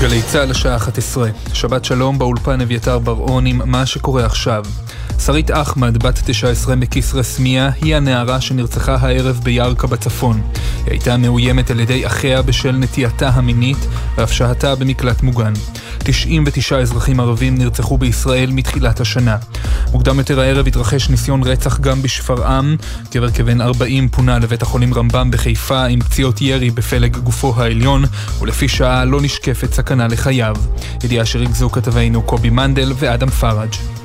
גלי צה"ל השעה 11, שבת שלום באולפן אביתר בר-און עם מה שקורה עכשיו. שרית אחמד, בת 19 מכיסרא סמיע, היא הנערה שנרצחה הערב בירכא בצפון. היא הייתה מאוימת על ידי אחיה בשל נטייתה המינית, ואף שהתה במקלט מוגן. 99 אזרחים ערבים נרצחו בישראל מתחילת השנה. מוקדם יותר הערב התרחש ניסיון רצח גם בשפרעם. גבר כבן 40 פונה לבית החולים רמב"ם בחיפה עם פציעות ירי בפלג גופו העליון, ולפי שעה לא נשקפת סכנה לחייו. ידיעה שריכזו כתבינו קובי מנדל ואדם פראג'.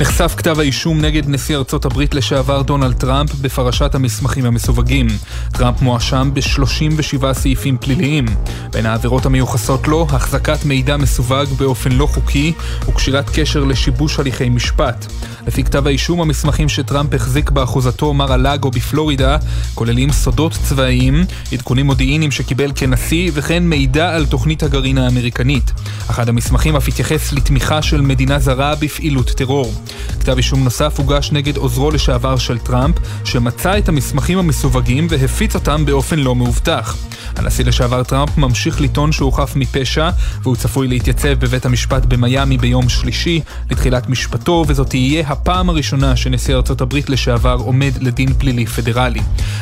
נחשף כתב האישום נגד נשיא ארצות הברית לשעבר דונלד טראמפ בפרשת המסמכים המסווגים. טראמפ מואשם ב-37 סעיפים פליליים. בין העבירות המיוחסות לו, החזקת מידע מסווג באופן לא חוקי וקשירת קשר לשיבוש הליכי משפט. לפי כתב האישום, המסמכים שטראמפ החזיק באחוזתו מר הלאגו בפלורידה כוללים סודות צבאיים, עדכונים מודיעיניים שקיבל כנשיא וכן מידע על תוכנית הגרעין האמריקנית. אחד המסמכים אף התייחס לתמיכה של מדינה זרה בפעילות טרור. כתב אישום נוסף הוגש נגד עוזרו לשעבר של טראמפ, שמצא את המסמכים המסווגים והפיץ אותם באופן לא מאובטח. הנשיא לשעבר טראמפ ממשיך לטעון שהוא חף מפשע, והוא צפוי להתייצב בבית המשפט במיאמי ביום שלישי לתחילת משפטו, וזאת תהיה הפעם הראשונה שנשיא ארצות הברית לשעבר עומד לדין פלילי פדרלי.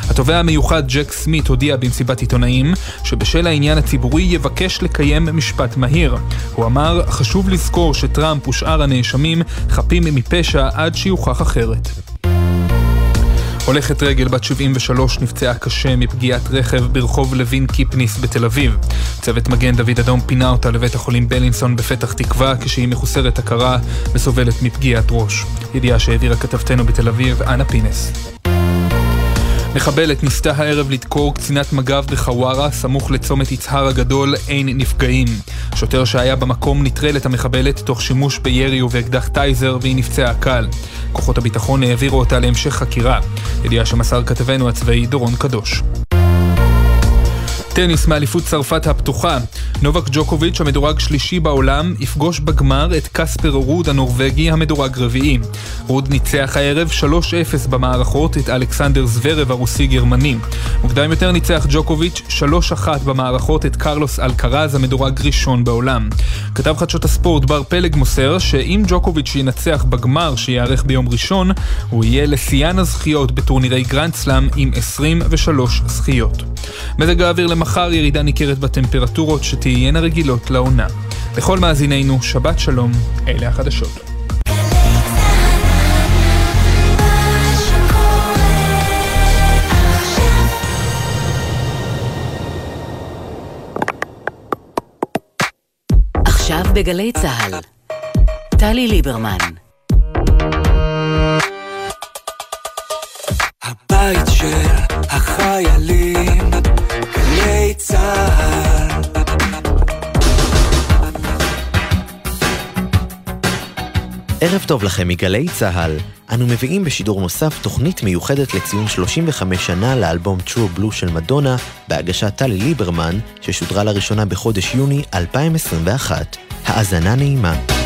התובע המיוחד ג'ק סמית הודיע במסיבת עיתונאים שבשל העניין הציבורי יבקש לקיים משפט מהיר. הוא אמר, חשוב לזכור שטראמפ ושאר הנאשמים חפים מפשע עד שיוכח אחרת. הולכת רגל בת 73 נפצעה קשה מפגיעת רכב ברחוב לוין קיפניס בתל אביב. צוות מגן דוד אדום פינה אותה לבית החולים בלינסון בפתח תקווה כשהיא מחוסרת הכרה וסובלת מפגיעת ראש. ידיעה שהעבירה כתבתנו בתל אביב, אנה פינס. מחבלת ניסתה הערב לדקור קצינת מג"ב בחווארה, סמוך לצומת יצהר הגדול, אין נפגעים. שוטר שהיה במקום נטרל את המחבלת תוך שימוש בירי ובאקדח טייזר והיא נפצעה קל. כוחות הביטחון העבירו אותה להמשך חקירה. ידיעה שמסר כתבנו הצבאי דורון קדוש. טניס מאליפות צרפת הפתוחה. נובק ג'וקוביץ' המדורג שלישי בעולם יפגוש בגמר את קספר רוד הנורבגי המדורג רביעי. רוד ניצח הערב 3-0 במערכות את אלכסנדר זוורב הרוסי-גרמני. מוקדם יותר ניצח ג'וקוביץ' 3-1 במערכות את קרלוס אלקרז המדורג ראשון בעולם. כתב חדשות הספורט בר פלג מוסר שאם ג'וקוביץ' ינצח בגמר שייערך ביום ראשון, הוא יהיה לשיאן הזכיות בטורנירי גרנד סלאם עם 23 זכיות. מזג האוויר למחר ירידה ניכרת בטמפרטורות שתהיינה רגילות לעונה. לכל מאזינינו, שבת שלום, אלה החדשות. עכשיו בגלי צה"ל, טלי ליברמן. הבית של החיילים, גלי צה"ל. ערב טוב לכם מגלי צה"ל. אנו מביאים בשידור נוסף תוכנית מיוחדת לציון 35 שנה לאלבום True Blue של מדונה, בהגשת טלי ליברמן, ששודרה לראשונה בחודש יוני 2021. האזנה נעימה.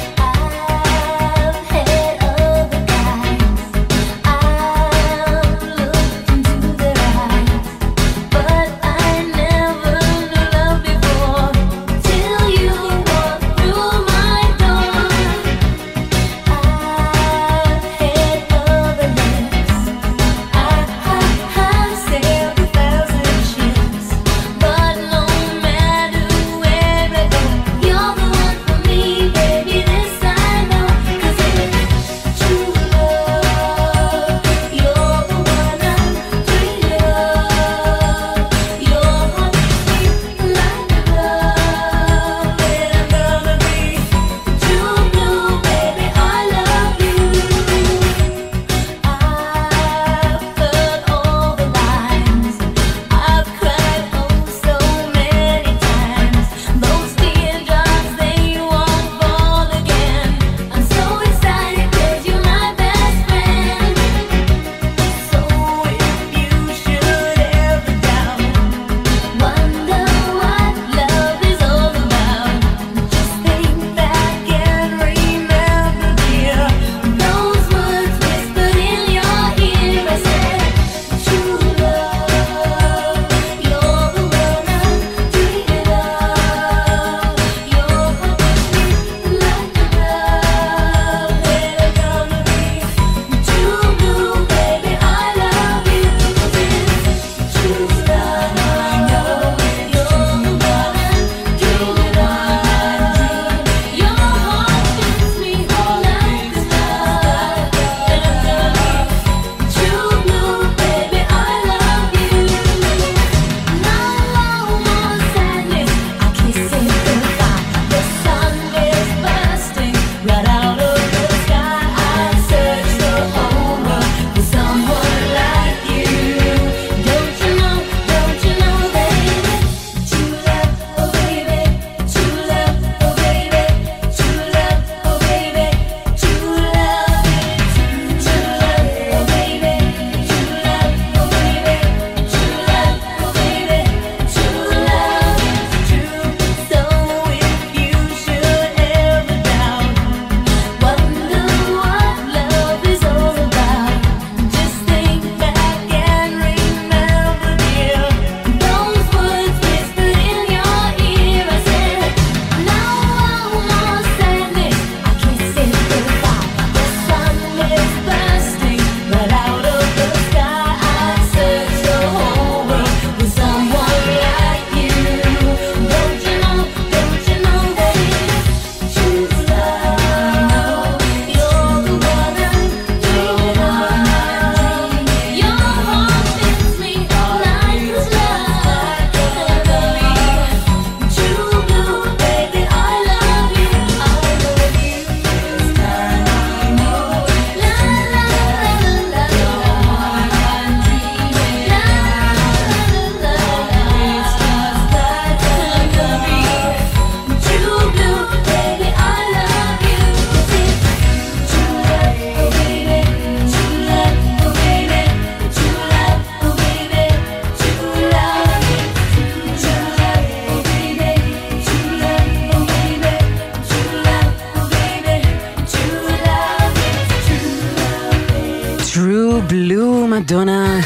Blue, מדונה.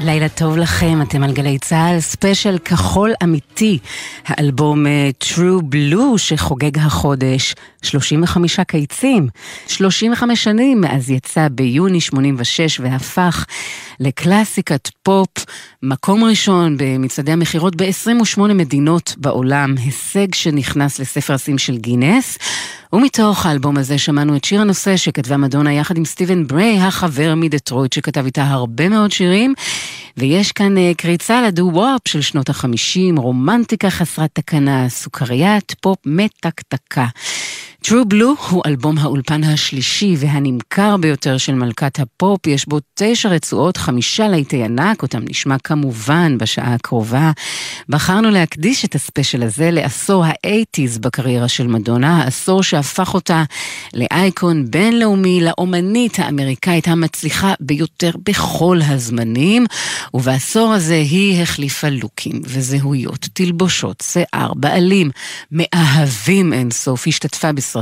לילה טוב לכם, אתם על גלי צה"ל, ספיישל כחול אמיתי, האלבום אה, True Blue שחוגג החודש. 35 קיצים, 35 שנים מאז יצא ביוני 86 והפך לקלאסיקת פופ, מקום ראשון במצעדי המכירות ב-28 מדינות בעולם, הישג שנכנס לספר השיאים של גינס. ומתוך האלבום הזה שמענו את שיר הנושא שכתבה מדונה יחד עם סטיבן בריי, החבר מדטרויט שכתב איתה הרבה מאוד שירים. ויש כאן אה, קריצה לדו-וופ של שנות החמישים, רומנטיקה חסרת תקנה, סוכריית פופ מתקתקה. True Blue הוא אלבום האולפן השלישי והנמכר ביותר של מלכת הפופ, יש בו תשע רצועות, חמישה להיטי ענק, אותם נשמע כמובן בשעה הקרובה. בחרנו להקדיש את הספיישל הזה לעשור האייטיז בקריירה של מדונה, העשור שהפך אותה לאייקון בינלאומי, לאומנית האמריקאית המצליחה ביותר בכל הזמנים, ובעשור הזה היא החליפה לוקים וזהויות, תלבושות, שיער, בעלים, מאהבים אינסוף, השתתפה בסרטים,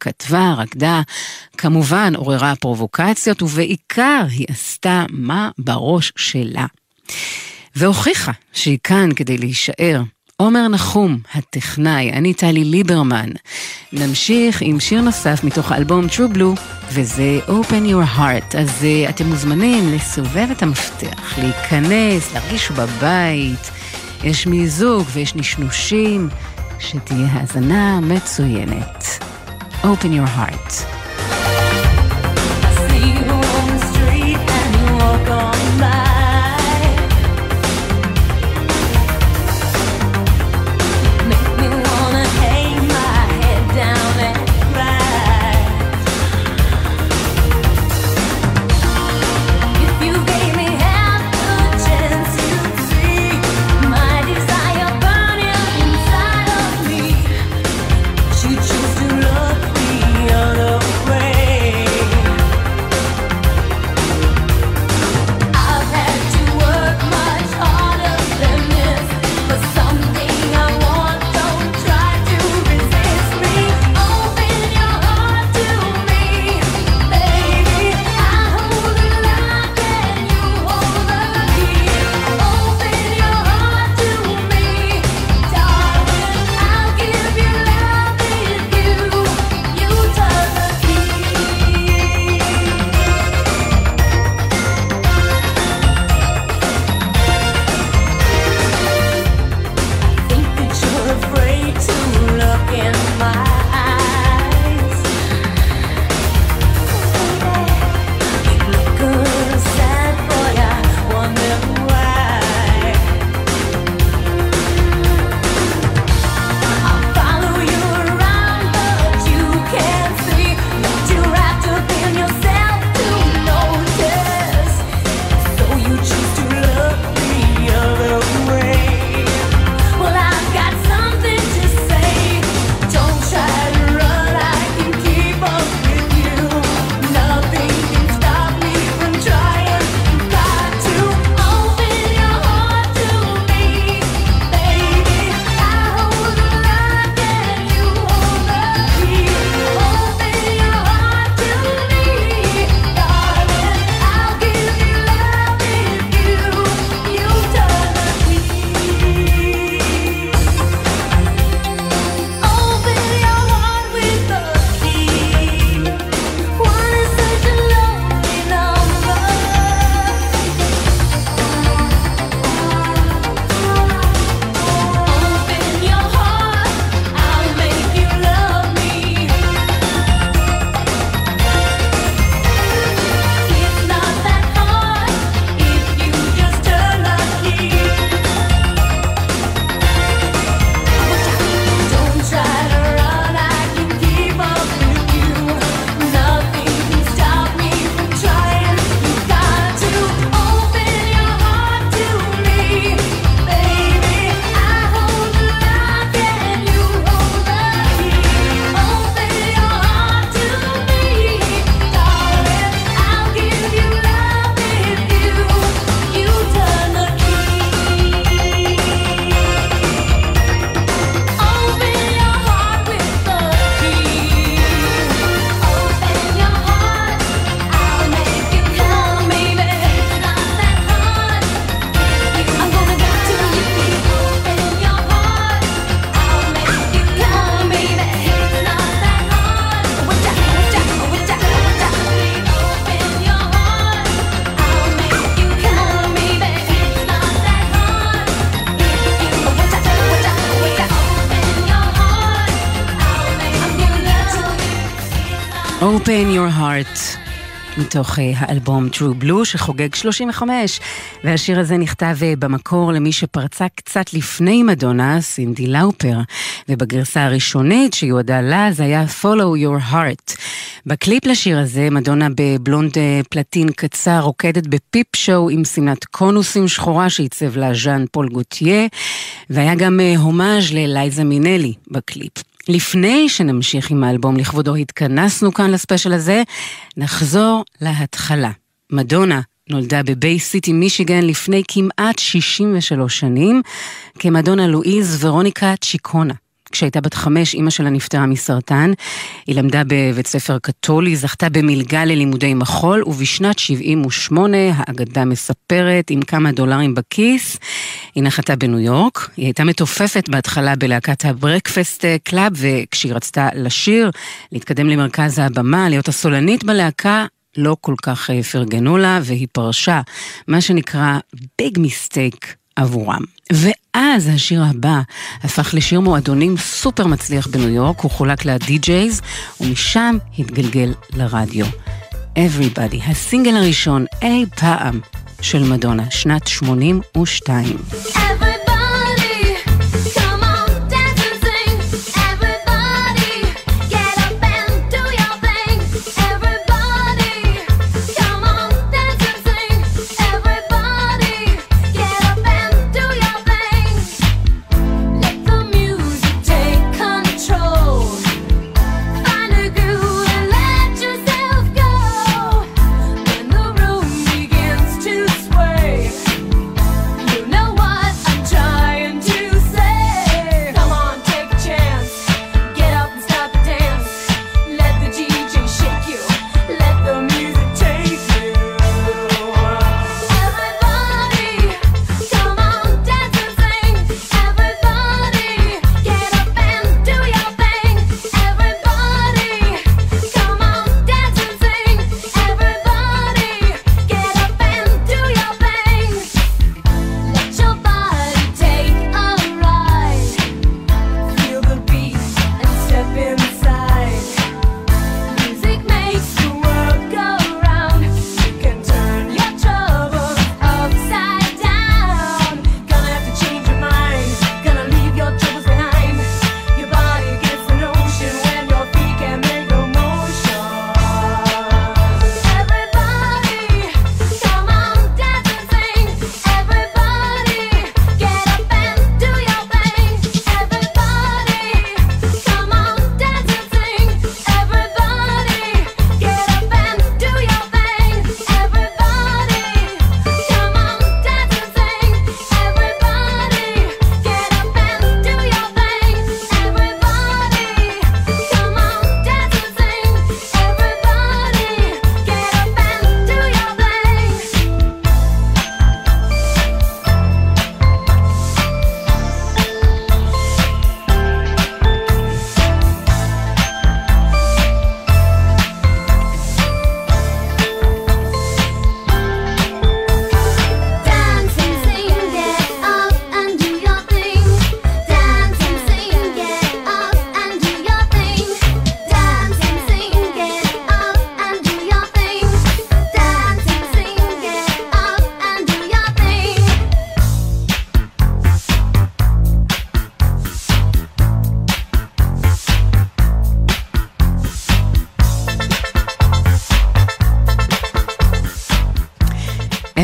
כתבה, רקדה, כמובן עוררה פרובוקציות, ובעיקר היא עשתה מה בראש שלה. והוכיחה שהיא כאן כדי להישאר. עומר נחום, הטכנאי, אני טלי ליברמן. נמשיך עם שיר נוסף מתוך האלבום True Blue, וזה Open Your Heart. אז uh, אתם מוזמנים לסובב את המפתח, להיכנס, להרגיש בבית. יש מיזוג ויש נשנושים. שתהיה האזנה מצוינת. Open your heart. מתוך אה, האלבום True Blue שחוגג 35, והשיר הזה נכתב אה, במקור למי שפרצה קצת לפני מדונה, סינדי לאופר, ובגרסה הראשונית שיועדה לה זה היה Follow Your Heart. בקליפ לשיר הזה, מדונה בבלונד אה, פלטין קצר רוקדת ב peep show עם חזיית קונוסים שחורה שעיצב לה ז'אן פול גוטייה, והיה גם הומאז' ללייזה מינלי בקליפ. לפני שנמשיך עם האלבום לכבודו התכנסנו כאן לספיישל הזה, נחזור להתחלה. מדונה נולדה בביי סיטי, מישיגן לפני כמעט 63 שנים, כמדונה לואיז ורוניקה צ'יקונה. כשהייתה בת חמש, אימא שלה נפטרה מסרטן. היא למדה בבית ספר קתולי, זכתה במלגה ללימודי מחול, ובשנת 78, האגדה מספרת, עם כמה דולרים בכיס, היא נחתה בניו יורק. היא הייתה מתופפת בהתחלה בלהקת ה Breakfast Club, וכשהיא רצתה לשיר, להתקדם למרכז הבמה, להיות הסולנית בלהקה, לא כל כך אה, פרגנו לה, והיא פרשה, מה שנקרא ביג מיסטייק עבורם. ואז השיר הבא הפך לשיר מועדונים סופר מצליח בניו יורק, הוא חולק לה-DJs, ומשם התגלגל לרדיו. Everybody, הסינגל הראשון אי פעם של מדונה, שנת 82. Everybody.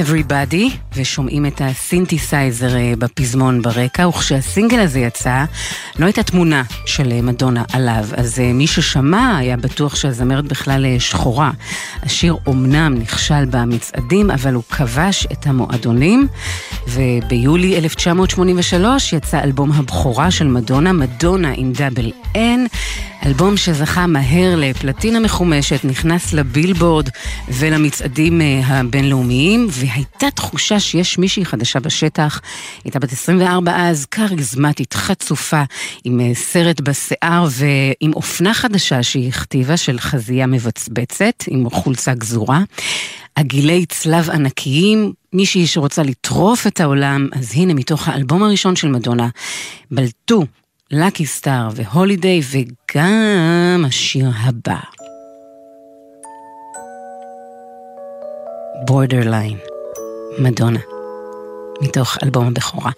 Everybody, ושומעים את הסינתסייזר אה, בפזמון ברקע, וכשהסינגל הזה יצא, לא הייתה תמונה של אה, מדונה עליו, אז אה, מי ששמע היה בטוח שהזמרת בכלל שחורה. השיר אומנם נכשל במצעדים, אבל הוא כבש את המועדונים, וביולי 1983 יצא אלבום הבכורה של מדונה, מדונה עם double N. אלבום שזכה מהר לפלטינה מחומשת, נכנס לבילבורד ולמצעדים הבינלאומיים, והייתה תחושה שיש מישהי חדשה בשטח. הייתה בת 24 אז, כריזמטית, חצופה, עם אה, סרט בשיער ועם אופנה חדשה שהיא הכתיבה של חזייה מבצבצת, עם חולצה גזורה. עגילי צלב ענקיים, מישהי שרוצה לטרוף את העולם, אז הנה מתוך האלבום הראשון של מדונה, בלטו לקי סטאר והולידיי וגם השיר הבא. בורדרליין, מדונה, מתוך אלבום הבכורה.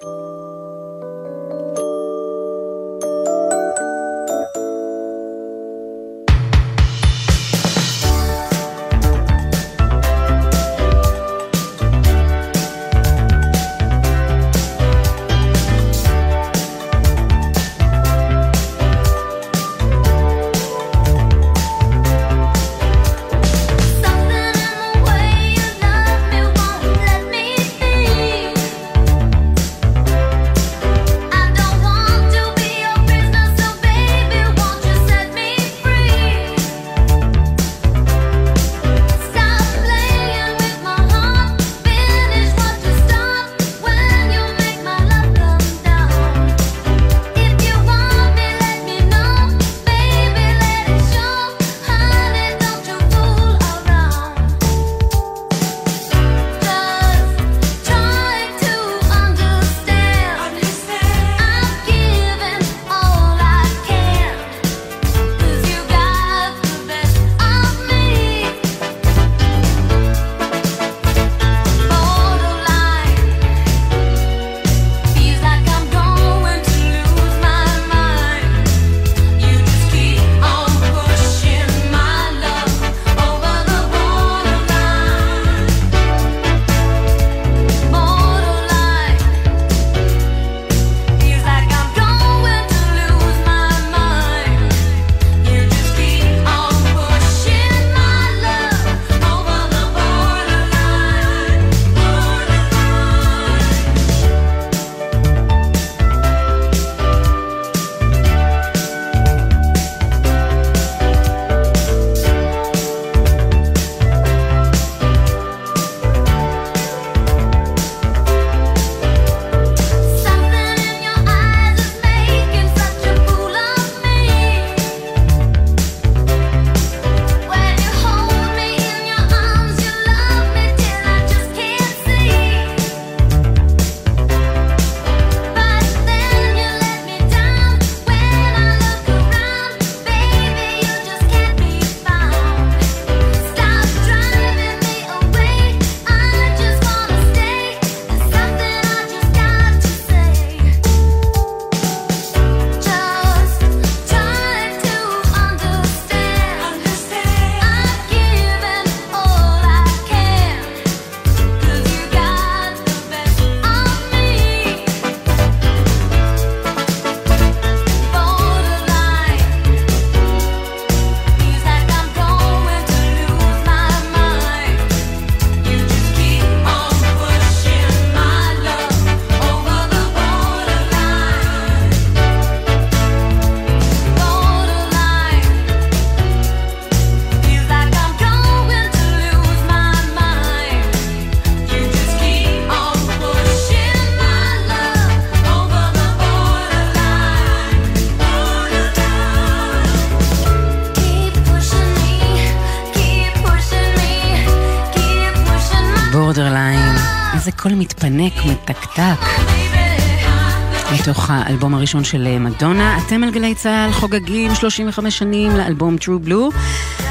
האלבום הראשון של מדונה. אתם על גלי צה"ל חוגגים 35 שנים לאלבום True Blue,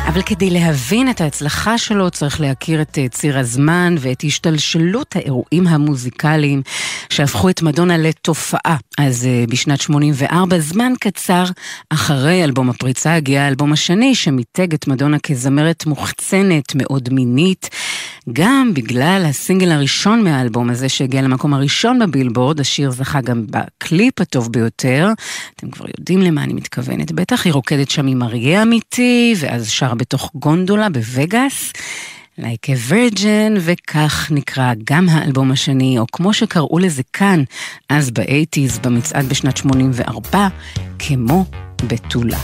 אבל כדי להבין את ההצלחה שלו צריך להכיר את אה, ציר הזמן ואת השתלשלות האירועים המוזיקליים שהפכו את מדונה לתופעה. אז אה, בשנת 84, זמן קצר אחרי אלבום הפריצה, הגיע האלבום השני שמיתג את מדונה כזמרת מוחצנת, מאוד מינית. גם בגלל הסינגל הראשון מהאלבום הזה שהגיע למקום הראשון בבילבורד, השיר זכה גם בקליפ הטוב ביותר. אתם כבר יודעים למה אני מתכוונת, בטח היא רוקדת שם עם אריה אמיתי, ואז שרה בתוך גונדולה בווגאס. Like a Virgin, וכך נקרא גם האלבום השני, או כמו שקראו לזה כאן, אז באייטיז, במצעד בשנת 84, כמו בתולה.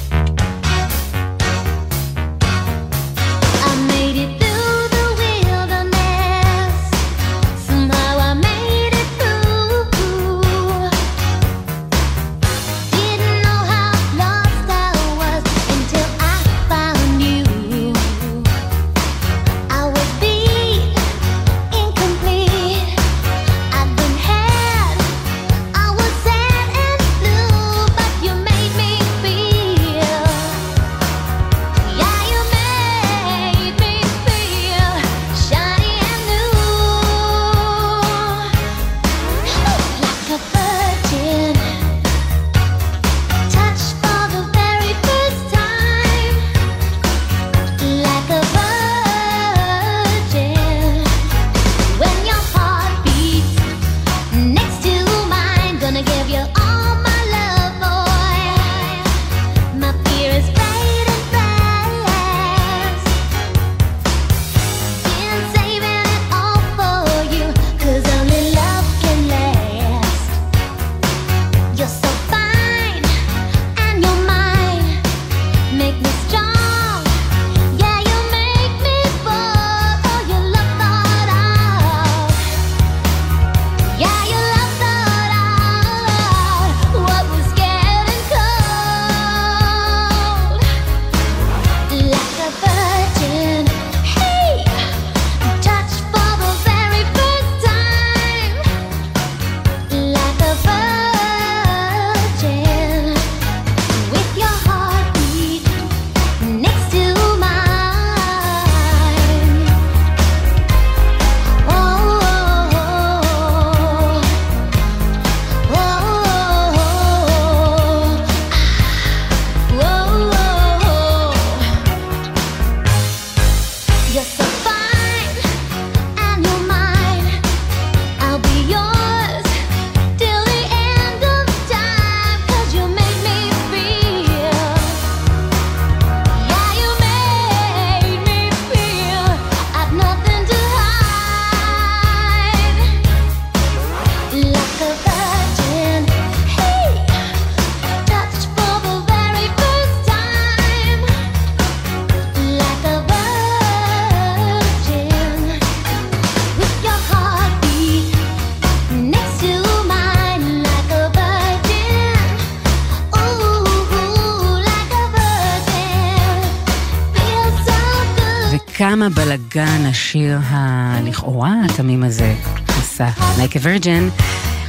השיר הלכאורה התמים הזה עשה. Like a Virgin.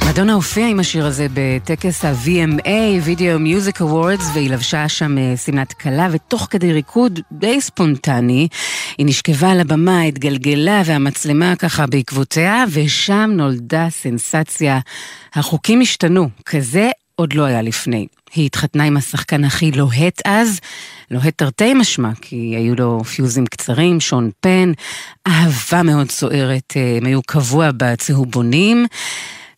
מדונה הופיעה עם השיר הזה בטקס ה-VMA, Video Music Awards, והיא לבשה שם אה, שמלת כלה, ותוך כדי ריקוד די ספונטני, היא נשכבה על הבמה, התגלגלה, והמצלמה ככה בעקבותיה, ושם נולדה סנסציה. החוקים השתנו, כזה עוד לא היה לפני. היא התחתנה עם השחקן הכי לוהט אז, לוהט תרתי משמע, כי היו לו פיוזים קצרים, שון פן, אהבה מאוד סוערת, אה, הם היו קבוע בצהובונים.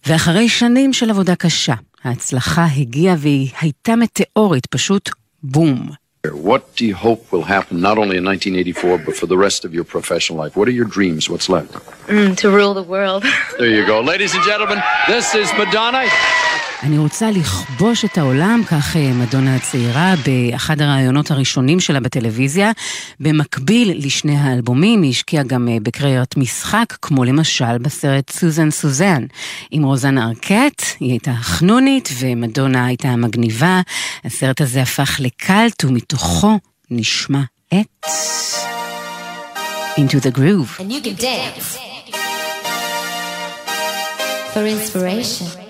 ואחרי שנים של עבודה קשה, ההצלחה הגיעה והיא הייתה מטאורית, פשוט בום. What do you hope will happen not only in 1984 but for the rest of your professional life? What are your dreams? What's left? Mm, to rule the world. there you go. Ladies and gentlemen, this is Madonna. אני רוצה לכבוש את העולם, כך אה, מדונה הצעירה, באחד הראיונות הראשונים שלה בטלוויזיה. במקביל לשני האלבומים, היא השקיעה גם אה, בקריירת משחק, כמו למשל בסרט סוזן סוזן. עם רוזן ארקט, היא הייתה חנונית, ומדונה הייתה המגניבה. הסרט הזה הפך לקאלט, ומתוכו נשמע את... Into the Groove. And you can dance. For inspiration.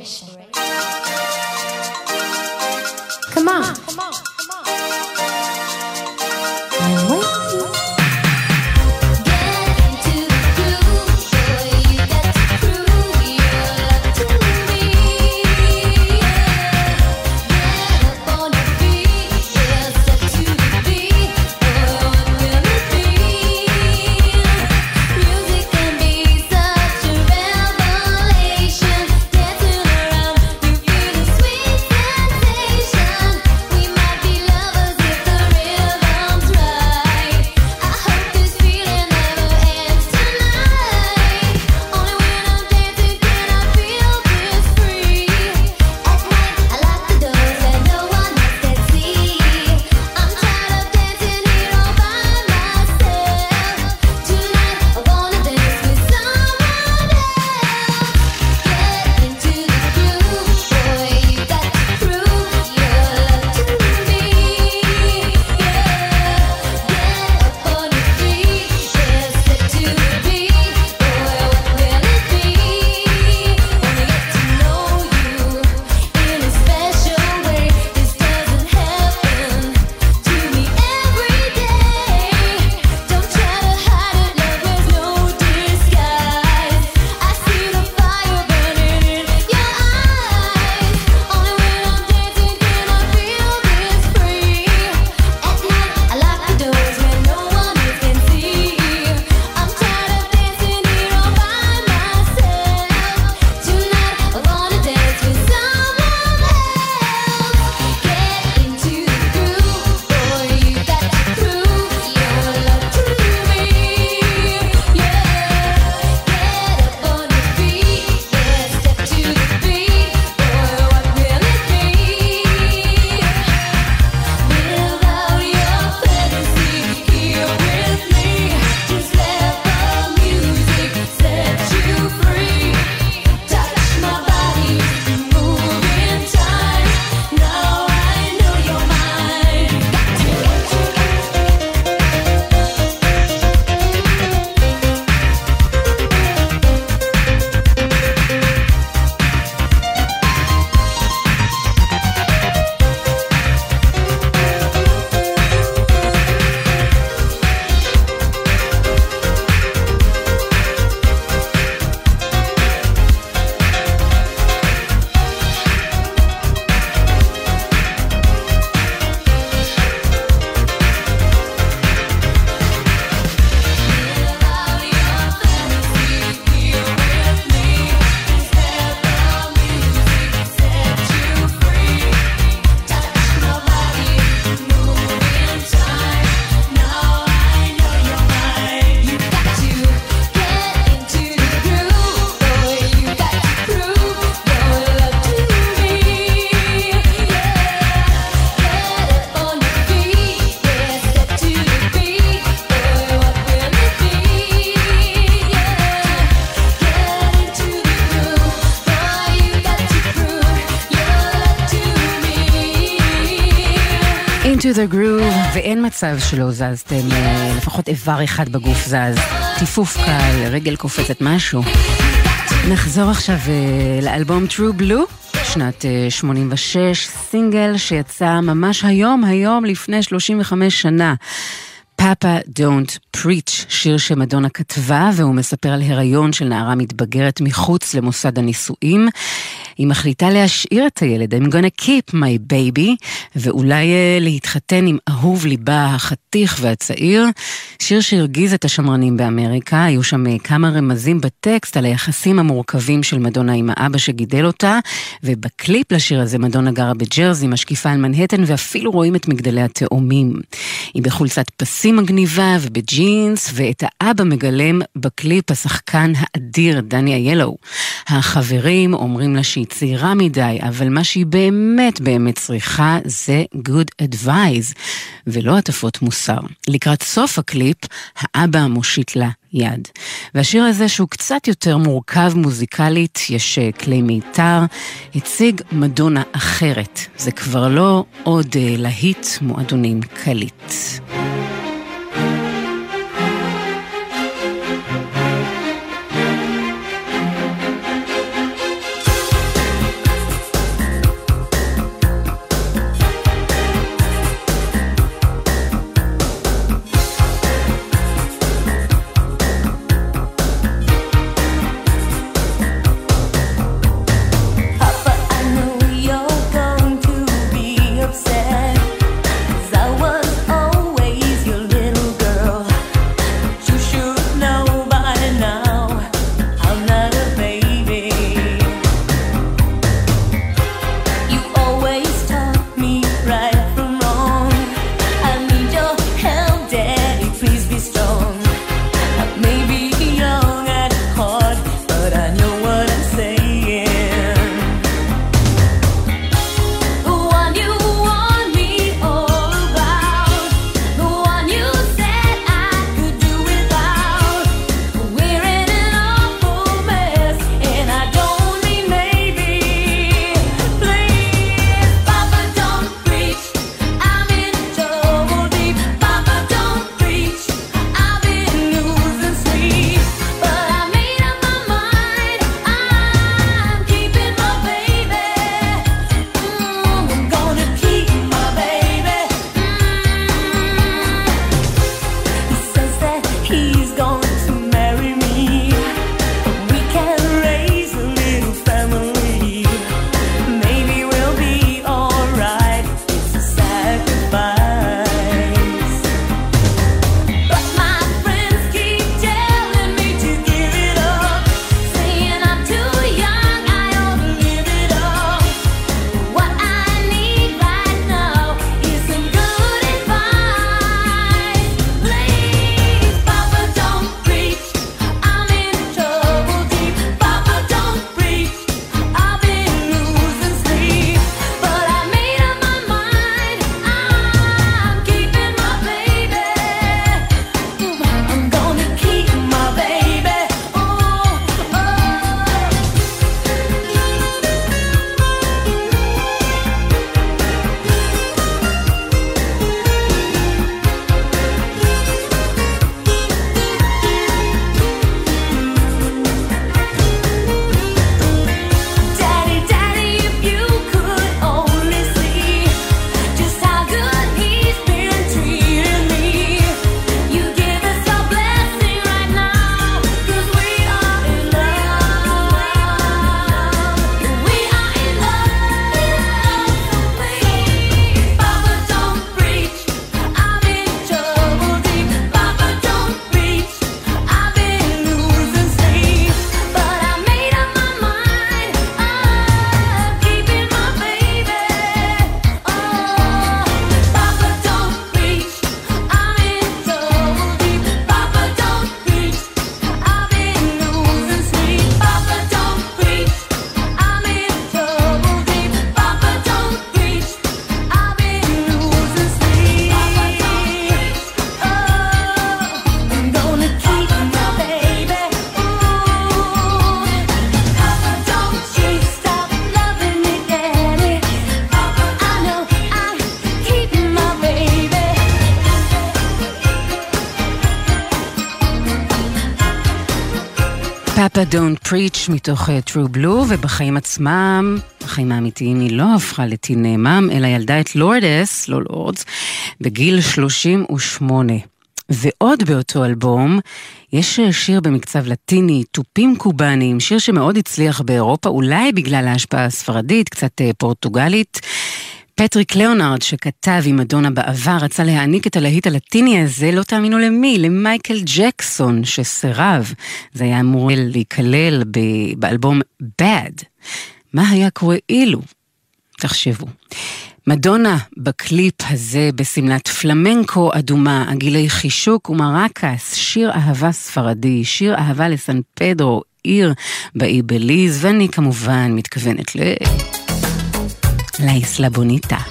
To the groove, ואין מצב שלא זזתם, אה, לפחות איבר אחד בגוף זז. טיפוף קל, רגל קופצת משהו. נחזור עכשיו אה, לאלבום True Blue, שנת 86, סינגל שיצא ממש היום, היום לפני 35 שנה. פאפה Don't Preach, שיר שמדונה כתבה, והוא מספר על הריון של נערה מתבגרת מחוץ למוסד הנישואים. היא מחליטה להשאיר את הילד, I'm gonna keep my baby, ואולי אה, להתחתן עם אהוב ליבה החתיך והצעיר. שיר שהרגיז את השמרנים באמריקה, היו שם אה, כמה רמזים בטקסט על היחסים המורכבים של מדונה עם האבא שגידל אותה, ובקליפ לשיר הזה מדונה גרה בג'רזי, משקיפה על מנהטן, ואפילו רואים את מגדלי התאומים. היא בחולצת פסים מגניבה ובג'ינס, ואת האבא מגלם בקליפ השחקן האדיר דני איילו. החברים אומרים לה שהיא צעירה מדי, אבל מה שהיא באמת באמת צריכה זה good advice, ולא הטפות מוסר. לקראת סוף הקליפ, האבא מושיט לה יד. והשיר הזה, שהוא קצת יותר מורכב מוזיקלית, יש אה, כלי מיתר, הציג מדונה אחרת. זה כבר לא עוד אה, להיט מועדונים קליט. Preach מתוך True אה, Blue, ובחיים עצמם, בחיים האמיתיים היא לא הפכה ל teen mom, אלא ילדה את לורדס, לא לורדס, בגיל 38. ועוד באותו אלבום, יש שיר במקצב לטיני, תופים קובאנים, שיר שמאוד הצליח באירופה, אולי בגלל ההשפעה הספרדית, קצת אה, פורטוגלית. פטריק ליאונרד שכתב עם מדונה בעבר רצה להעניק את הלהיט הלטיני הזה, לא תאמינו למי, למייקל ג'קסון שסירב. זה היה אמור להיכלל באלבום Bad. מה היה קורה אילו? תחשבו. מדונה בקליפ הזה בשמלת פלמנקו אדומה, עגילי חישוק ומרקס, שיר אהבה ספרדי, שיר אהבה לסן פדרו, עיר באי בליז, ואני כמובן מתכוונת ל... La isla bonita.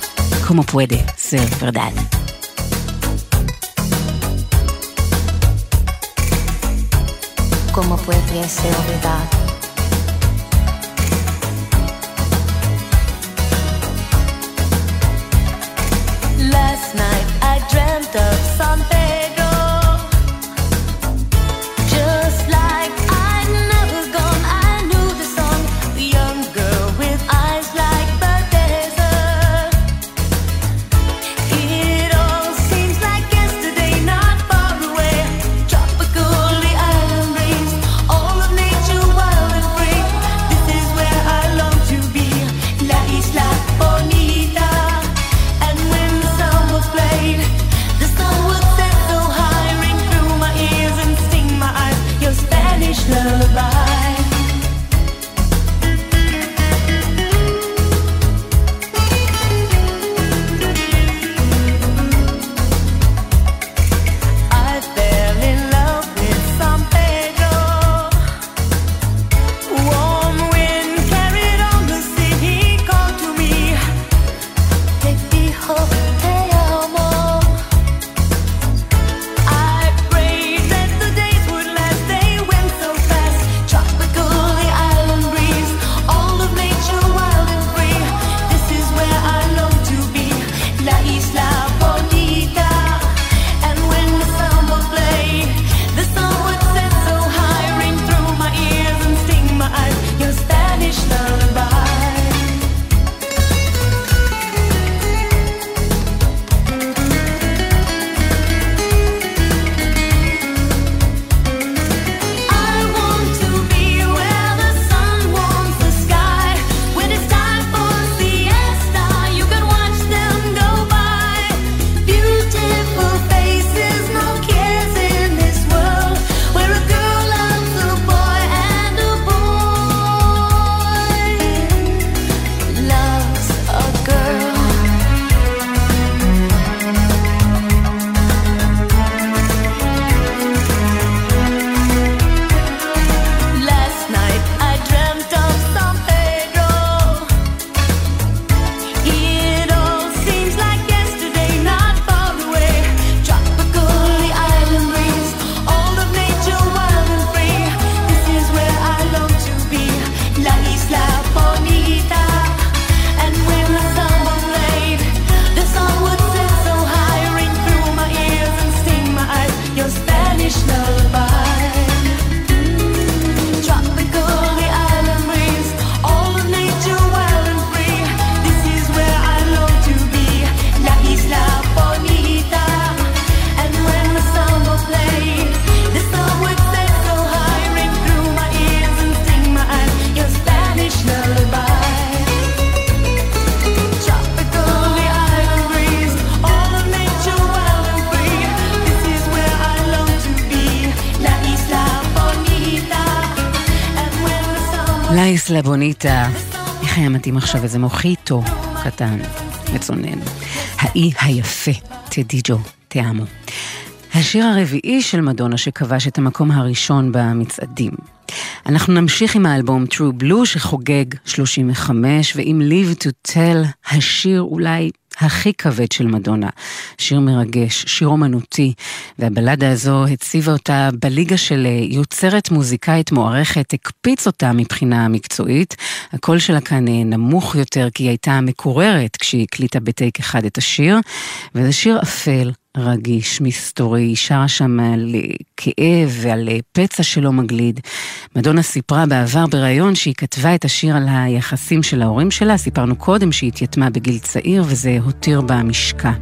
¿Cómo puede ser verdad? ¿Cómo puede ser verdad? Last night I dreamt of something. איסלה בוניטה. איך היה מתאים עכשיו איזה מוחיטו קטן, מצונן. האי היפה, טדיג'ו, תיאמו. השיר הרביעי של מדונה שכבש את המקום הראשון במצעדים. אנחנו נמשיך עם האלבום True Blue שחוגג 35, ועם Live to Tell, השיר אולי הכי כבד של מדונה. שיר מרגש, שיר אומנותי, והבלדה הזו הציבה אותה בליגה של אה, יוצרת מוזיקאית מוערכת, הקפיץ אותה מבחינה מקצועית. הקול שלה כאן אה, נמוך יותר כי היא הייתה מקוררת כשהיא הקליטה בטייק אחד את השיר, וזה שיר אפל, רגיש, מסתורי, שרה שם על כאב ועל פצע שלא מגליד. מדונה סיפרה בעבר בריאיון שהיא כתבה את השיר על היחסים של ההורים שלה, סיפרנו קודם שהיא התייתמה בגיל צעיר וזה הותיר בה משקע.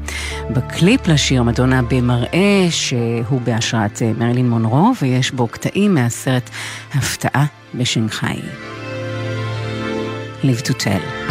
בקליפ לשיר מדונה במראה שהוא בהשראת מרילין מונרו ויש בו קטעים מהסרט הפתעה בשנגחאי. Live to tell.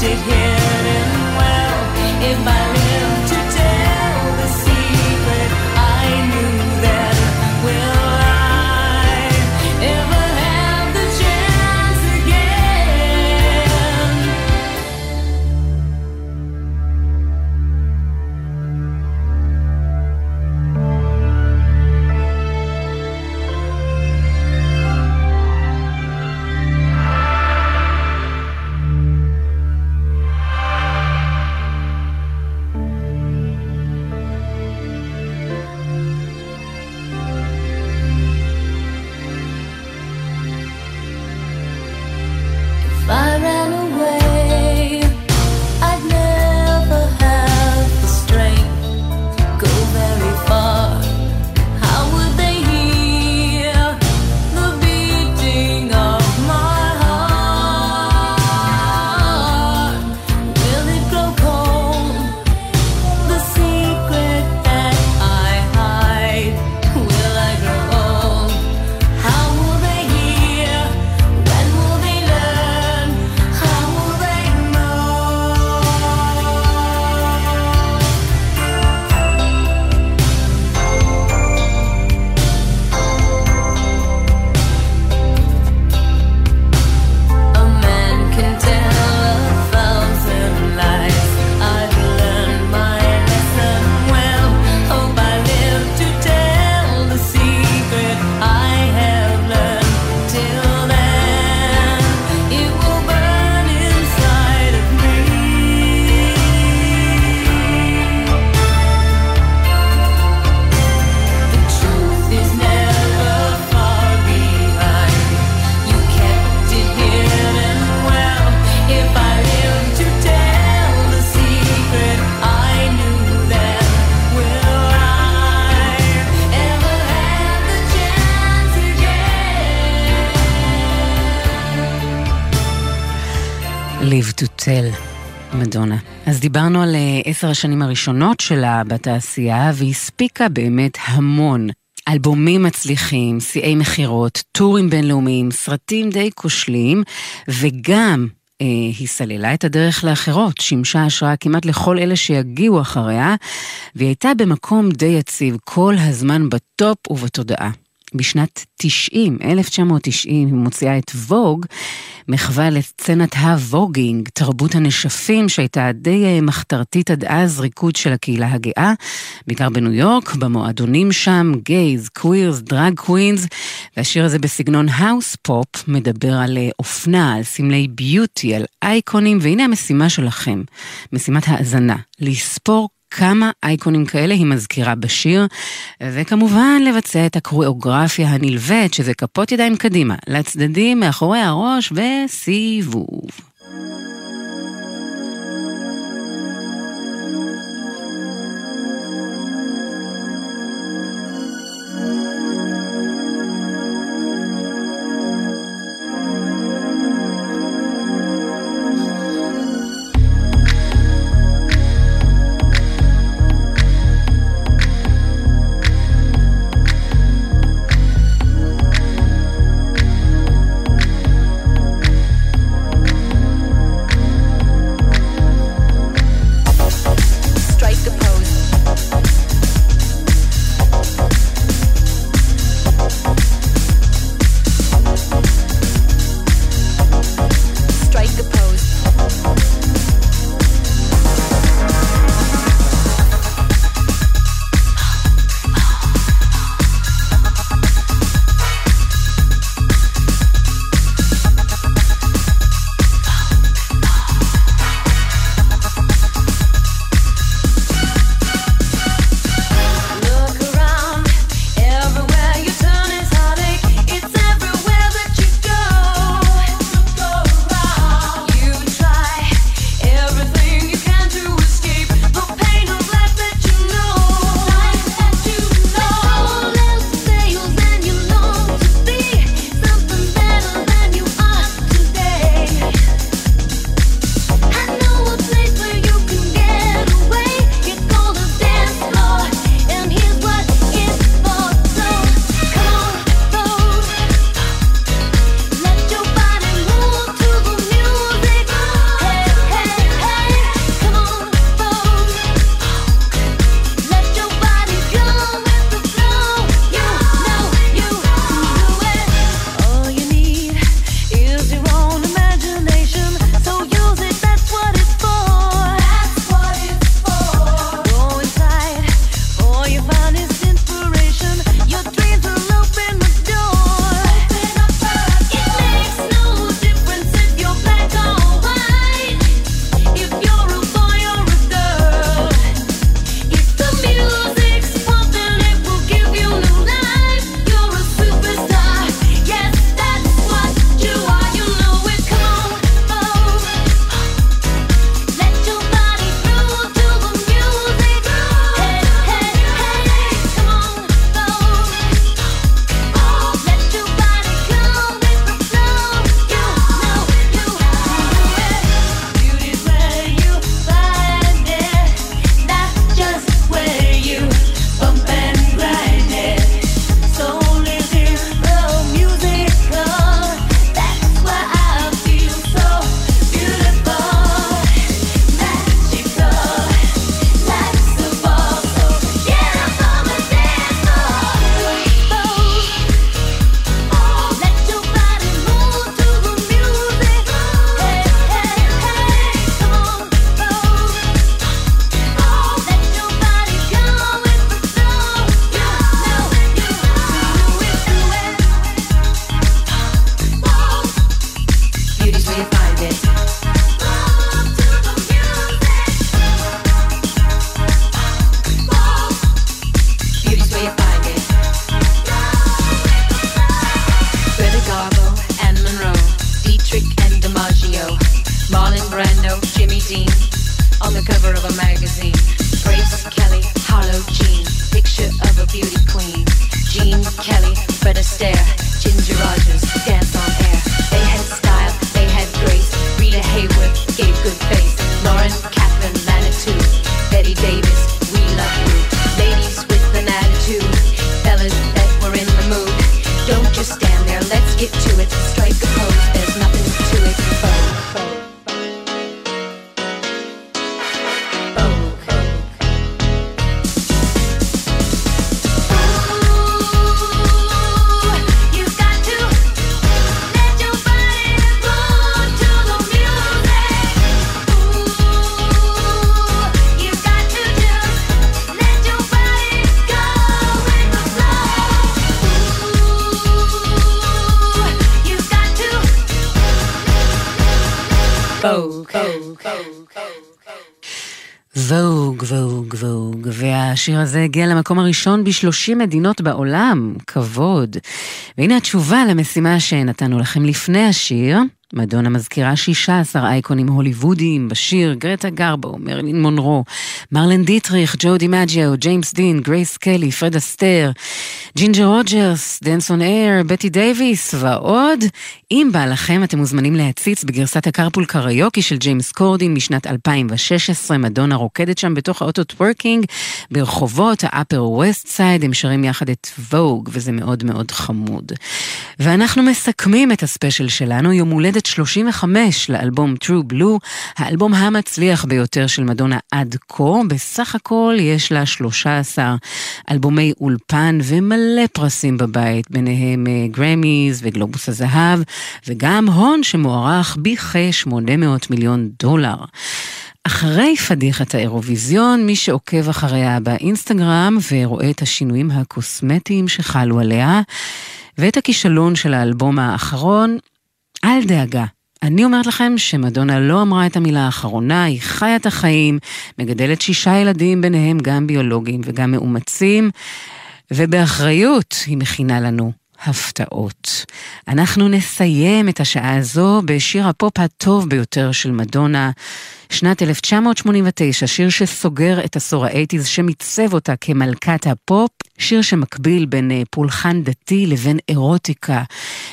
did him. To tell. מדונה. אז דיברנו על אה, עשר השנים הראשונות שלה בתעשייה, והיא הספיקה באמת המון. אלבומים מצליחים, שיאי מכירות, טורים בינלאומיים, סרטים די כושלים, וגם אה, היא סללה את הדרך לאחרות, שימשה השראה כמעט לכל אלה שיגיעו אחריה, והיא הייתה במקום די יציב כל הזמן בטופ ובתודעה. בשנת 90, 1990, היא מוציאה את ווג, מחווה לסצנת ה voguing, תרבות הנשפים שהייתה די אה, מחתרתית עד אז, ריקוד של הקהילה הגאה, בעיקר בניו יורק, במועדונים שם, gays, queers, drag queens, והשיר הזה בסגנון house pop מדבר על אה, אופנה, על סמלי beauty, על אייקונים, והנה המשימה שלכם, משימת האזנה, לספור כמה אייקונים כאלה היא מזכירה בשיר, וכמובן לבצע את הקוריאוגרפיה הנלווית, שזה כפות ידיים קדימה, לצדדים, מאחורי הראש וסיבוב. והשיר הזה הגיע למקום הראשון בשלושים מדינות בעולם, כבוד. והנה התשובה למשימה שנתנו לכם לפני השיר. מדונה מזכירה 16 אייקונים הוליוודיים בשיר, גרטה גרבו, מרלין מונרו, מרלן דיטריך, ג'ו דימג'יו, ג'יימס דין, גרייס קלי, פרד אסטר, ג'ינג'ר רוג'רס, dance on air, בטי דייוויס ועוד. אם בא לכם, אתם מוזמנים להציץ בגרסת ה Carpool Karaoke של ג'יימס קורדין משנת 2016. מדונה רוקדת שם בתוך האוטו טוורקינג ברחובות האפר ווסט סייד, הם שרים יחד את Vogue, וזה מאוד מאוד חמוד. ואנחנו מסכמים את הספיישל שלנו, יום הולדת 35 לאלבום True Blue, האלבום המצליח ביותר של מדונה עד כה. בסך הכל יש לה 13 אלבומי אולפן ומלא פרסים בבית, ביניהם גרמיז וגלובוס הזהב. וגם הון שמוערך בכ-800 מיליון דולר. אחרי פדיחת האירוויזיון, מי שעוקב אחריה באינסטגרם ורואה את השינויים הקוסמטיים שחלו עליה, ואת הכישלון של האלבום האחרון, אל דאגה. אני אומרת לכם שמדונה לא אמרה את המילה האחרונה, היא חיה את החיים, מגדלת שישה ילדים, ביניהם גם ביולוגיים וגם מאומצים, ובאחריות היא מכינה לנו הפתעות. אנחנו נסיים את השעה הזו בשיר הפופ הטוב ביותר של מדונה, שנת 1989, שיר שסוגר את עשור האייטיז, שמיצב אותה כמלכת הפופ, שיר שמקביל בין אה, פולחן דתי לבין אירוטיקה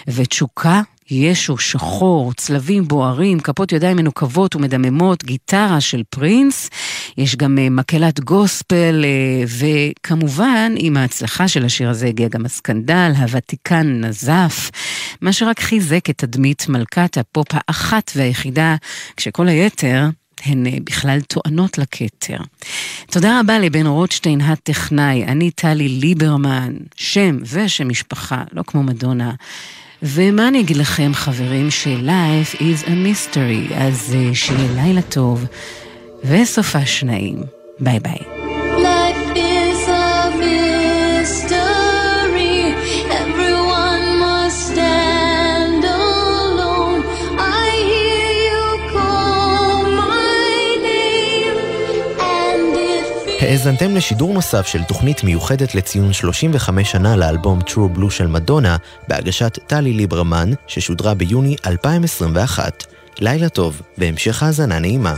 ותשוקה ישו שחור, צלבים בוערים, כפות ידיים מנוקבות ומדממות, גיטרה של פרינס, יש גם אה, מקהלת גוספל, אה, וכמובן, עם ההצלחה של השיר הזה הגיע גם הסקנדל, הוותיקן נזף, מה שרק חיזק את תדמית מלכת הפופ האחת והיחידה, כשכל היתר הן אה, בכלל טוענות לכתר. תודה רבה לבן רוטשטיין הטכנאי, אני טלי ליברמן, שם ושם משפחה, לא כמו מדונה. ומה אני אגיד לכם, חברים, ש-life is a mystery, אז uh, שיהיה לילה טוב וסופה שניים. ביי ביי. האזנתם לשידור נוסף של תוכנית מיוחדת לציון 35 שנה לאלבום True Blue של מדונה, בהגשת טלי ליברמן, ששודרה ביוני 2021. לילה טוב, והמשך האזנה נעימה.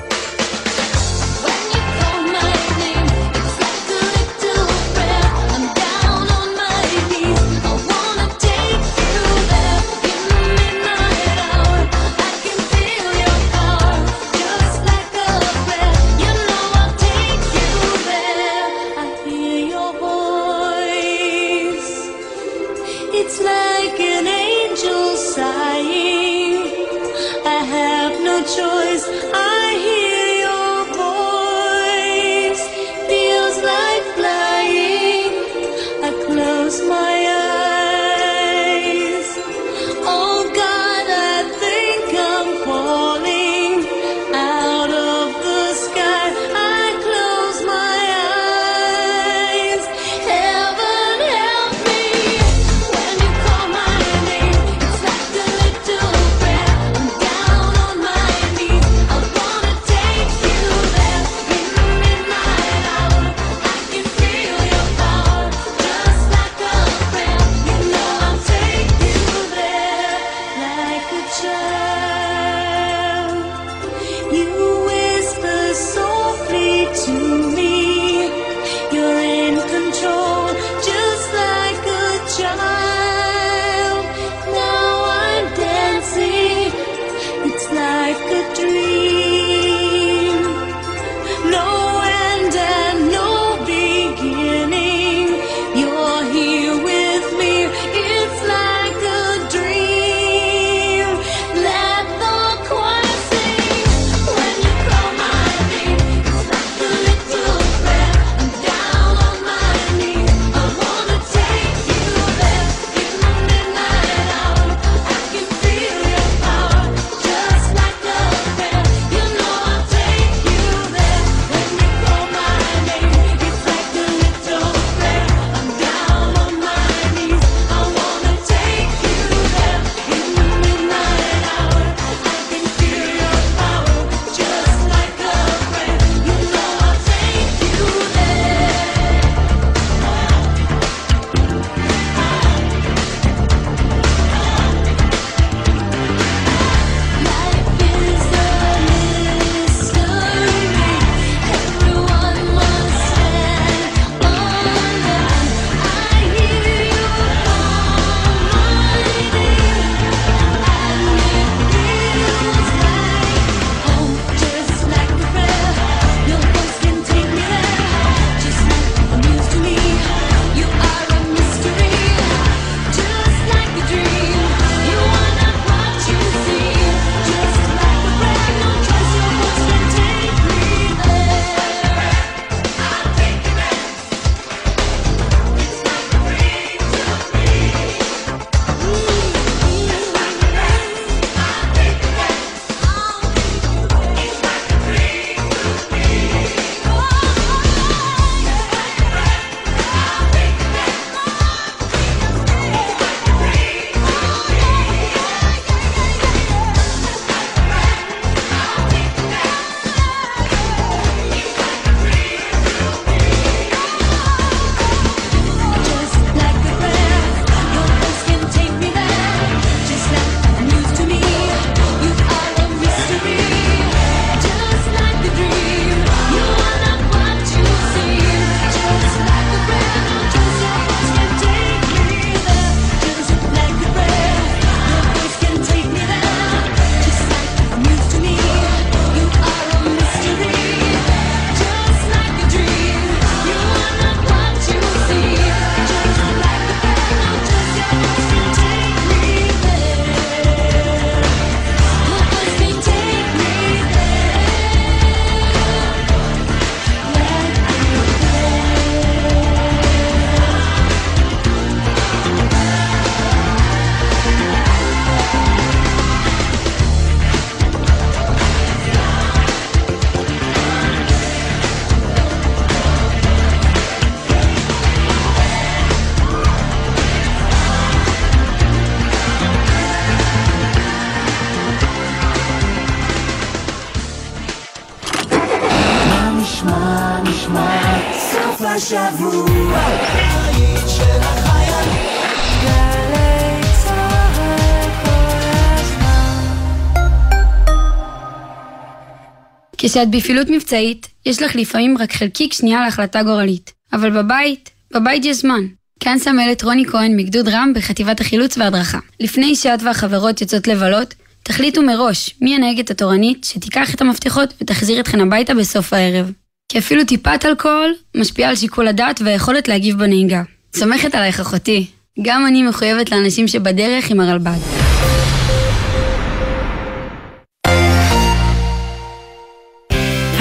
כשאת בפעילות מבצעית, יש לך לפעמים רק חלקיק שנייה להחלטה גורלית. אבל בבית, בבית יש זמן. כאן סמלת רוני כהן מגדוד רם בחטיבת החילוץ וההדרכה. לפני שאת והחברות יוצאות לבלות, תחליטו מראש מי הנהגת התורנית שתיקח את המפתחות ותחזיר אתכן הביתה בסוף הערב. כי אפילו טיפת אלכוהול משפיעה על שיקול הדעת והיכולת להגיב בנהיגה. סומכת עלייך אחותי. גם אני מחויבת לאנשים שבדרך עם הרלב"ד.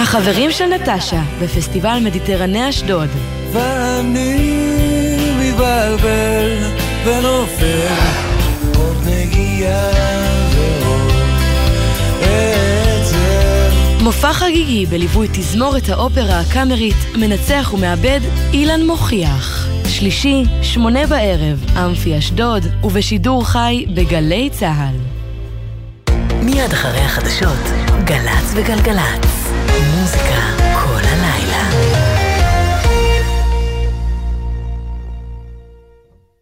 החברים של נטשה בפסטיבל מדיטרני אשדוד. ואני מתבלבל ונופל עוד נגיעה ועוד עצב. מופע חגיגי בליווי תזמורת האופרה הקאמרית, מנצח ומאבד אילן מוכיח. שלישי, שמונה בערב, אמפי אשדוד, ובשידור חי בגלי צה"ל. מיד אחרי החדשות, גל"צ וגלגלצ. Música.